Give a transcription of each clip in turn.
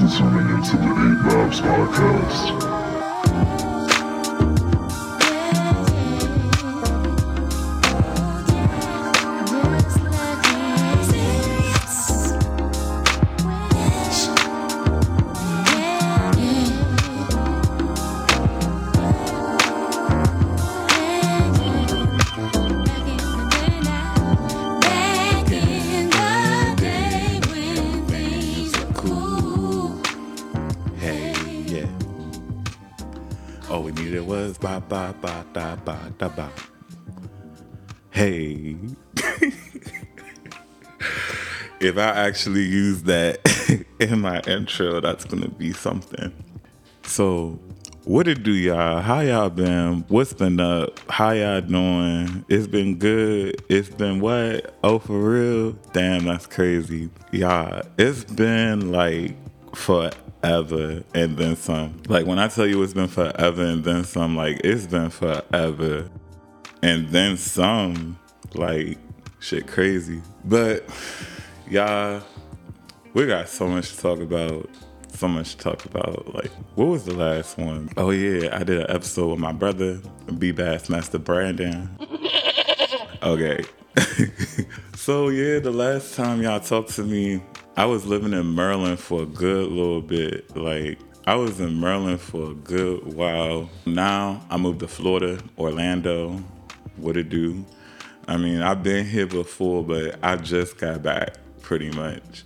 You're tuning into the Eight Vibes Podcast. Needed was ba ba ba da ba da ba. Hey. if I actually use that in my intro, that's gonna be something. So, what it do, y'all? How y'all been? What's been up? How y'all doing? It's been good. It's been what? Oh, for real? Damn, that's crazy. Y'all, it's been like forever and then some. Like when I tell you it's been forever and then some, like it's been forever and then some. Like shit crazy. But y'all, we got so much to talk about. So much to talk about. Like, what was the last one? Oh yeah, I did an episode with my brother, B Bass Master Brandon. Okay. so yeah, the last time y'all talked to me, I was living in Maryland for a good little bit. Like I was in Maryland for a good while. Now I moved to Florida, Orlando. What it do? I mean, I've been here before, but I just got back pretty much.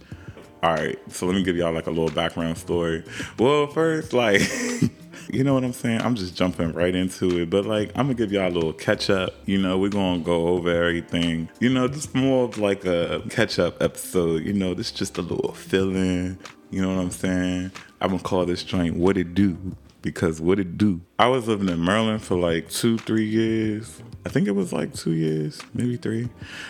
All right, so let me give y'all like a little background story. Well, first, like, you know what I'm saying? I'm just jumping right into it, but like, I'm gonna give y'all a little catch up. You know, we're gonna go over everything. You know, just more of like a catch up episode. You know, this just a little feeling. You know what I'm saying? I'm gonna call this joint "What It Do" because what it do? I was living in Maryland for like two, three years. I think it was like two years, maybe three.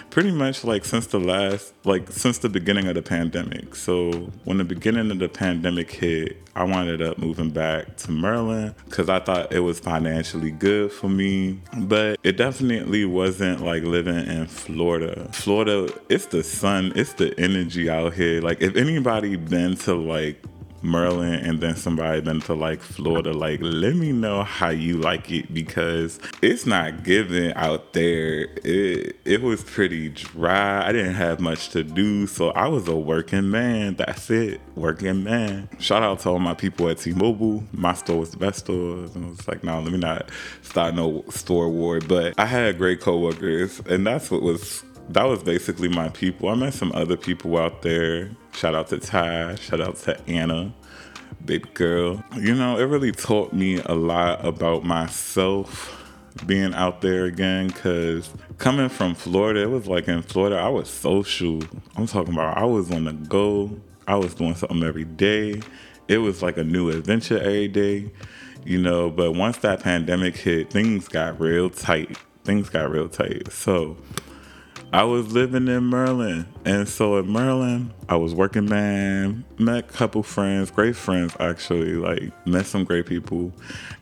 Pretty much like since the last, like since the beginning of the pandemic. So when the beginning of the pandemic hit, I wound up moving back to Maryland because I thought it was financially good for me. But it definitely wasn't like living in Florida. Florida, it's the sun, it's the energy out here. Like if anybody been to like Maryland and then somebody been to like Florida, like let me know how you like it because it's not giving out there. It it was pretty dry. I didn't have much to do, so I was a working man. That's it, working man. Shout out to all my people at T-Mobile. My store was the best store, and I was like, no, let me not start no store war. But I had great coworkers, and that's what was that was basically my people. I met some other people out there. Shout out to Ty. Shout out to Anna, big girl. You know, it really taught me a lot about myself being out there again because coming from Florida, it was like in Florida, I was social. I'm talking about I was on the go, I was doing something every day. It was like a new adventure every day, you know. But once that pandemic hit, things got real tight. Things got real tight. So, I was living in Maryland. And so in Maryland, I was working man, met a couple friends, great friends actually, like met some great people.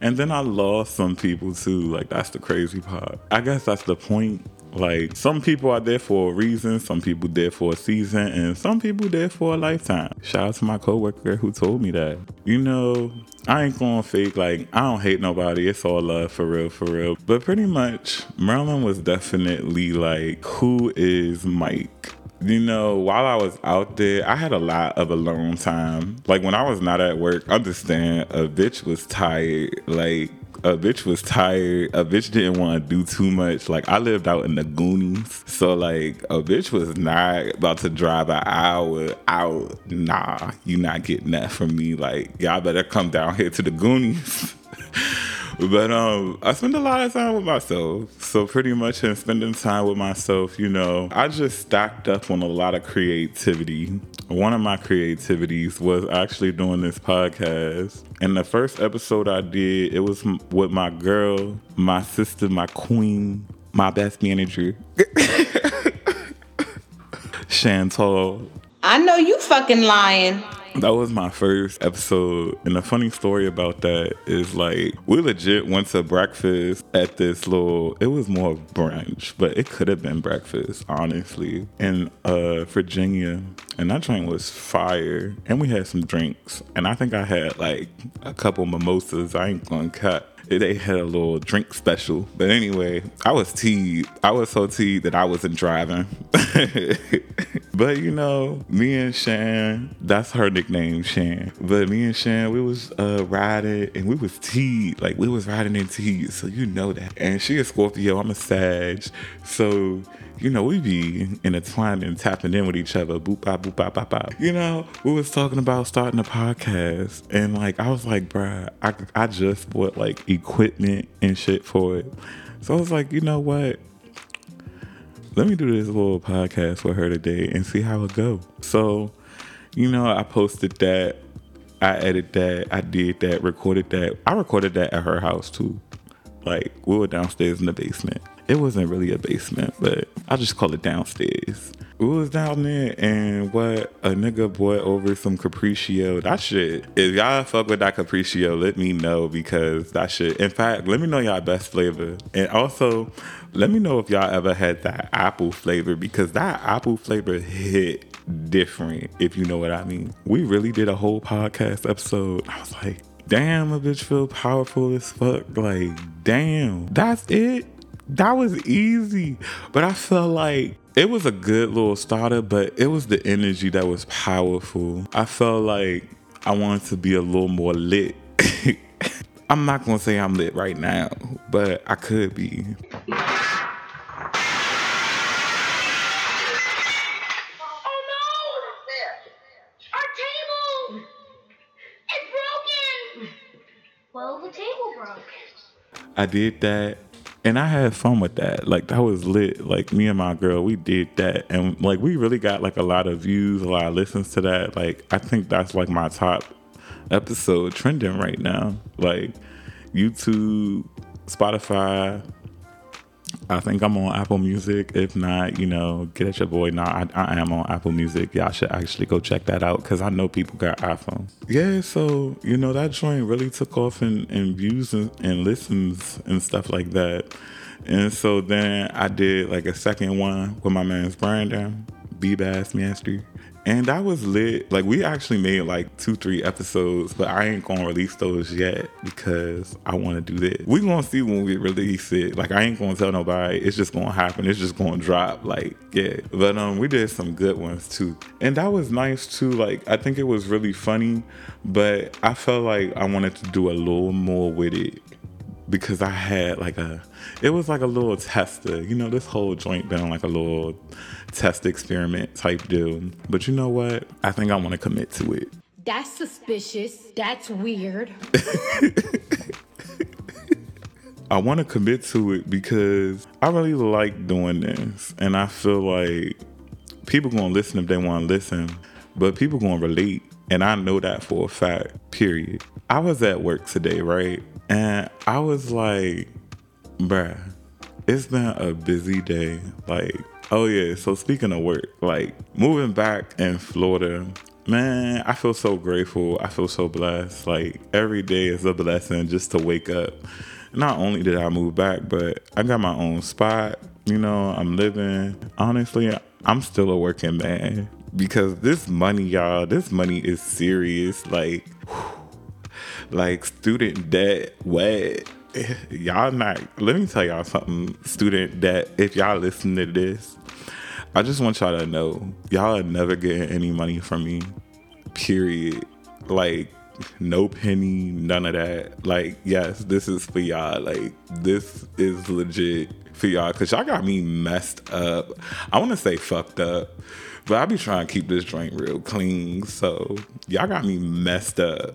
And then I lost some people too. Like that's the crazy part. I guess that's the point. Like some people are there for a reason, some people there for a season, and some people there for a lifetime. Shout out to my coworker who told me that. You know, I ain't gonna fake like I don't hate nobody. It's all love for real, for real. But pretty much, Maryland was definitely like, who is Mike? You know, while I was out there, I had a lot of alone time. Like when I was not at work, understand a bitch was tired. Like a bitch was tired. A bitch didn't want to do too much. Like I lived out in the boonies, so like a bitch was not about to drive an hour out. Nah, you not getting that from me. Like y'all better come down here to the boonies. But um, I spend a lot of time with myself. So pretty much in spending time with myself, you know, I just stacked up on a lot of creativity. One of my creativities was actually doing this podcast. And the first episode I did, it was with my girl, my sister, my queen, my best manager, Chantal. I know you fucking lying. That was my first episode. And the funny story about that is like we legit went to breakfast at this little it was more brunch, but it could have been breakfast, honestly. In uh Virginia. And that joint was fire. And we had some drinks. And I think I had like a couple mimosas. I ain't gonna cut they had a little drink special. But anyway, I was teed. I was so teed that I wasn't driving. but you know, me and Shan, that's her nickname, Shan. But me and Shan, we was uh, riding and we was teed. Like we was riding in teed. So you know that. And she a Scorpio, I'm a Sag. So you know, we be intertwined and tapping in with each other. Boop, bop, boop, bop, bop, bop. You know, we was talking about starting a podcast. And like, I was like, bruh, I, I just bought like equipment and shit for it. So I was like, you know what? Let me do this little podcast with her today and see how it go. So, you know, I posted that. I edited that. I did that. Recorded that. I recorded that at her house too. Like we were downstairs in the basement. It wasn't really a basement, but I just call it downstairs. We was down there and what a nigga bought over some Capriccio. That shit. If y'all fuck with that Capriccio, let me know because that shit. In fact, let me know y'all best flavor. And also, let me know if y'all ever had that apple flavor because that apple flavor hit different, if you know what I mean. We really did a whole podcast episode. I was like, damn, a bitch feel powerful as fuck. Like, damn, that's it. That was easy. But I felt like it was a good little starter, but it was the energy that was powerful. I felt like I wanted to be a little more lit. I'm not gonna say I'm lit right now, but I could be. Oh no! Our table! It's broken! Well, the table broke. I did that and I had fun with that. Like that was lit. Like me and my girl, we did that, and like we really got like a lot of views, a lot of listens to that. Like I think that's like my top episode trending right now. Like YouTube, Spotify. I think I'm on Apple Music. If not, you know, get at your boy. Nah, I, I am on Apple Music. Y'all should actually go check that out because I know people got iPhones. Yeah, so you know that joint really took off in, in views and, and listens and stuff like that. And so then I did like a second one with my man's Brandon, B Bass Master. And that was lit. Like we actually made like two, three episodes, but I ain't gonna release those yet because I wanna do this. We gonna see when we release it. Like I ain't gonna tell nobody. It's just gonna happen. It's just gonna drop. Like, yeah. But um we did some good ones too. And that was nice too. Like I think it was really funny, but I felt like I wanted to do a little more with it because I had like a, it was like a little tester. You know, this whole joint been like a little test experiment type deal. But you know what? I think I want to commit to it. That's suspicious. That's weird. I want to commit to it because I really like doing this, and I feel like people gonna listen if they want to listen, but people gonna relate, and I know that for a fact. Period. I was at work today, right, and I was like, bruh, it's been a busy day. Like, oh yeah. So speaking of work, like moving back in Florida, man, I feel so grateful. I feel so blessed. Like every day is a blessing just to wake up. Not only did I move back, but I got my own spot. You know, I'm living. Honestly, I'm still a working man because this money, y'all, this money is serious. Like, like student debt, what? Y'all not, let me tell y'all something. Student debt, if y'all listen to this, I just want y'all to know y'all are never getting any money from me. Period. Like, no penny, none of that. Like, yes, this is for y'all. Like, this is legit for y'all because y'all got me messed up. I want to say fucked up, but I be trying to keep this joint real clean. So, y'all got me messed up.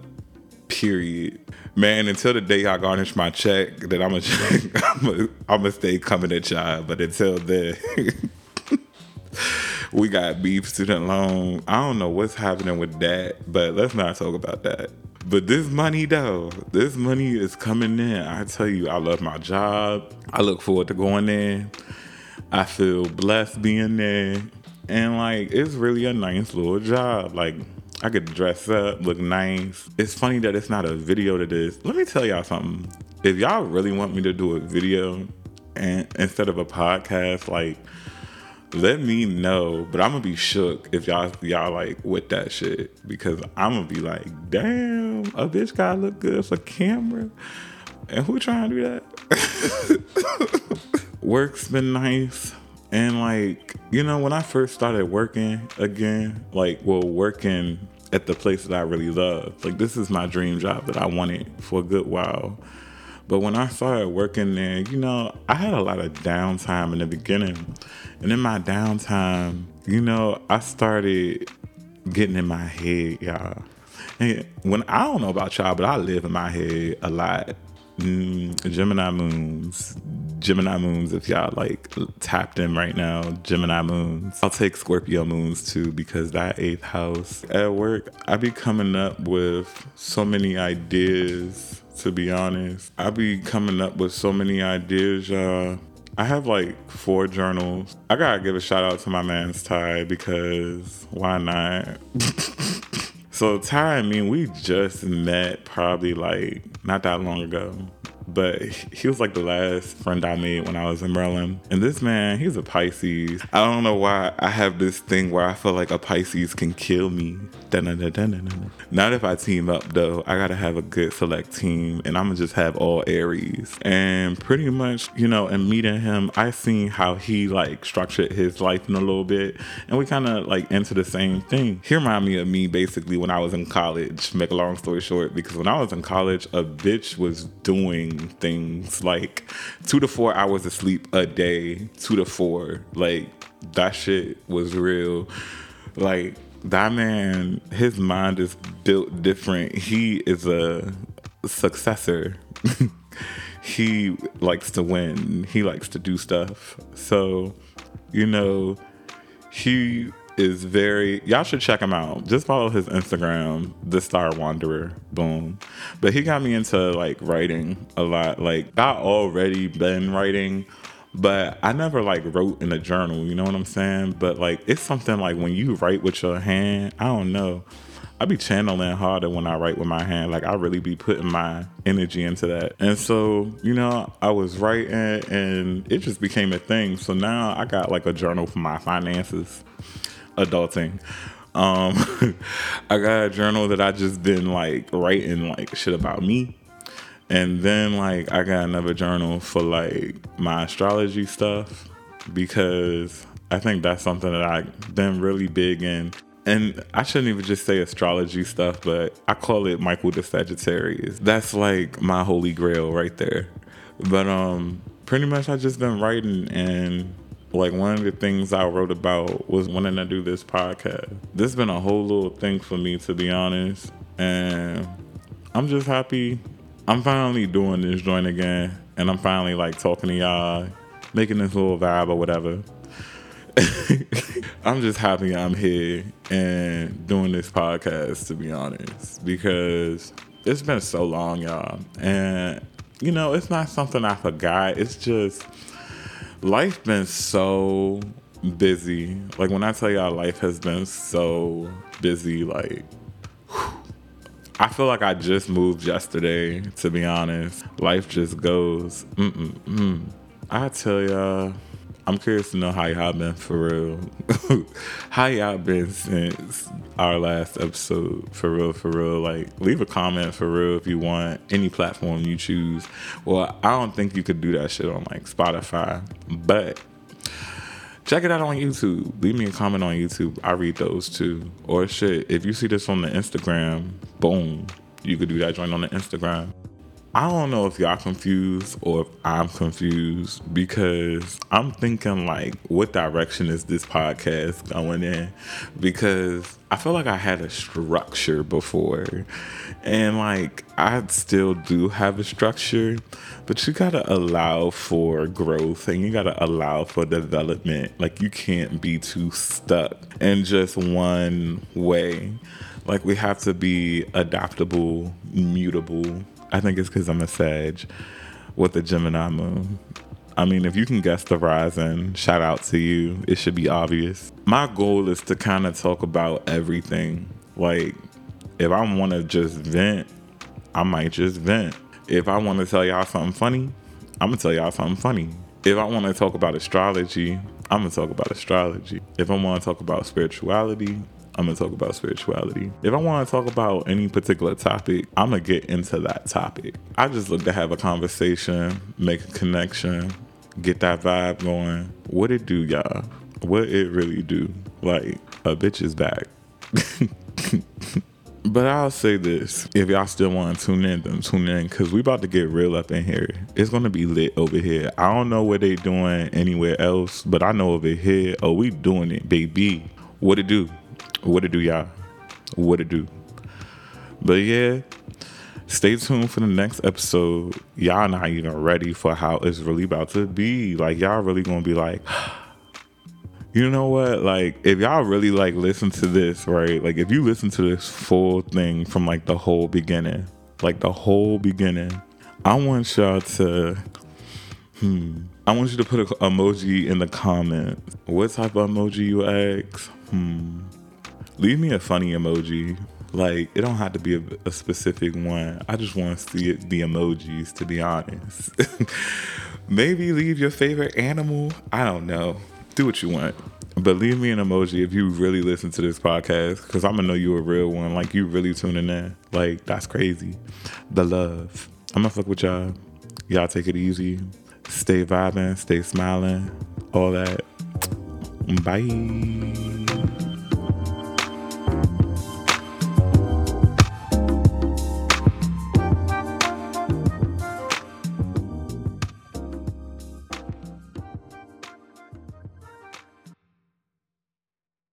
Period. Man, until the day I garnish my check, that I'm gonna I'm gonna stay coming at y'all. But until then, we got beef student loan. I don't know what's happening with that, but let's not talk about that. But this money though, this money is coming in. I tell you, I love my job. I look forward to going there. I feel blessed being there. And like it's really a nice little job. Like I could dress up, look nice. It's funny that it's not a video to this. Let me tell y'all something. If y'all really want me to do a video and instead of a podcast, like let me know. But I'm gonna be shook if y'all y'all like with that shit because I'm gonna be like, damn, a bitch gotta look good for camera. And who trying to do that? Work's been nice. And like, you know, when I first started working again, like, well, working at the place that I really love, like, this is my dream job that I wanted for a good while. But when I started working there, you know, I had a lot of downtime in the beginning. And in my downtime, you know, I started getting in my head, y'all. And when I don't know about y'all, but I live in my head a lot. Mm, Gemini moons, Gemini moons. If y'all like tapped in right now, Gemini moons. I'll take Scorpio moons too because that eighth house at work, I be coming up with so many ideas. To be honest, I be coming up with so many ideas, y'all. I have like four journals. I gotta give a shout out to my man's Ty because why not? so Ty I mean, we just met probably like not that long ago. But he was like the last friend I made when I was in Maryland. And this man, he's a Pisces. I don't know why I have this thing where I feel like a Pisces can kill me. Dun-dun-dun-dun-dun-dun. Not if I team up though. I gotta have a good select team and I'm gonna just have all Aries. And pretty much, you know, in meeting him, I seen how he like structured his life in a little bit. And we kind of like into the same thing. He remind me of me basically when I was in college, make a long story short, because when I was in college, a bitch was doing things like two to four hours of sleep a day, two to four. Like that shit was real. Like that man, his mind is built different. He is a successor. he likes to win. He likes to do stuff. So, you know, he is very y'all should check him out. Just follow his instagram the star wanderer. Boom. But he got me into like writing a lot. Like i already been writing but i never like wrote in a journal you know what i'm saying? But like it's something like when you write with your hand i don't know. I be channeling harder when I write with my hand. Like I really be putting my energy into that. And so, you know, I was writing and it just became a thing. So now I got like a journal for my finances adulting. Um, I got a journal that I just been like writing like shit about me. And then like I got another journal for like my astrology stuff because I think that's something that I've been really big in. And I shouldn't even just say astrology stuff, but I call it Michael the Sagittarius. That's like my holy grail right there. But um pretty much I just been writing and like one of the things I wrote about was wanting to do this podcast. This has been a whole little thing for me to be honest. And I'm just happy I'm finally doing this joint again. And I'm finally like talking to y'all, making this little vibe or whatever. I'm just happy I'm here and doing this podcast to be honest. Because it's been so long, y'all. And you know, it's not something I forgot. It's just life been so busy. Like when I tell y'all life has been so busy, like I feel like I just moved yesterday, to be honest. Life just goes. Mm-mm-mm. I tell y'all, I'm curious to know how y'all been for real. how y'all been since our last episode, for real, for real. Like, leave a comment for real if you want, any platform you choose. Well, I don't think you could do that shit on like Spotify, but check it out on YouTube. Leave me a comment on YouTube. I read those too. Or shit, if you see this on the Instagram, boom, you could do that joint on the Instagram. I don't know if y'all confused or if I'm confused because I'm thinking like, what direction is this podcast going in? Because I feel like I had a structure before, and like I still do have a structure, but you gotta allow for growth and you gotta allow for development. Like you can't be too stuck in just one way. Like we have to be adaptable, mutable I think it's because I'm a Sag with the Gemini moon. I mean, if you can guess the rising, shout out to you. It should be obvious. My goal is to kind of talk about everything. Like, if I want to just vent, I might just vent. If I want to tell y'all something funny, I'm gonna tell y'all something funny. If I want to talk about astrology, I'm gonna talk about astrology. If I want to talk about spirituality, I'm gonna talk about spirituality. If I want to talk about any particular topic, I'm gonna get into that topic. I just look to have a conversation, make a connection, get that vibe going. What it do, y'all? What it really do? Like a bitch is back. But I'll say this: if y'all still want to tune in, then tune in because we about to get real up in here. It's gonna be lit over here. I don't know what they doing anywhere else, but I know over here, oh, we doing it, baby. What it do? What it do, y'all? What it do? But yeah, stay tuned for the next episode. Y'all not even ready for how it's really about to be. Like y'all really gonna be like. You know what? Like, if y'all really like listen to this, right? Like, if you listen to this full thing from like the whole beginning, like the whole beginning, I want y'all to, hmm, I want you to put an emoji in the comments. What type of emoji you ask? Hmm. Leave me a funny emoji. Like, it don't have to be a, a specific one. I just want to see it, the emojis, to be honest. Maybe leave your favorite animal. I don't know do what you want. But leave me an emoji if you really listen to this podcast, because I'm gonna know you a real one. Like you really tuning in. Like that's crazy. The love. I'm gonna fuck with y'all. Y'all take it easy. Stay vibing. Stay smiling. All that. Bye.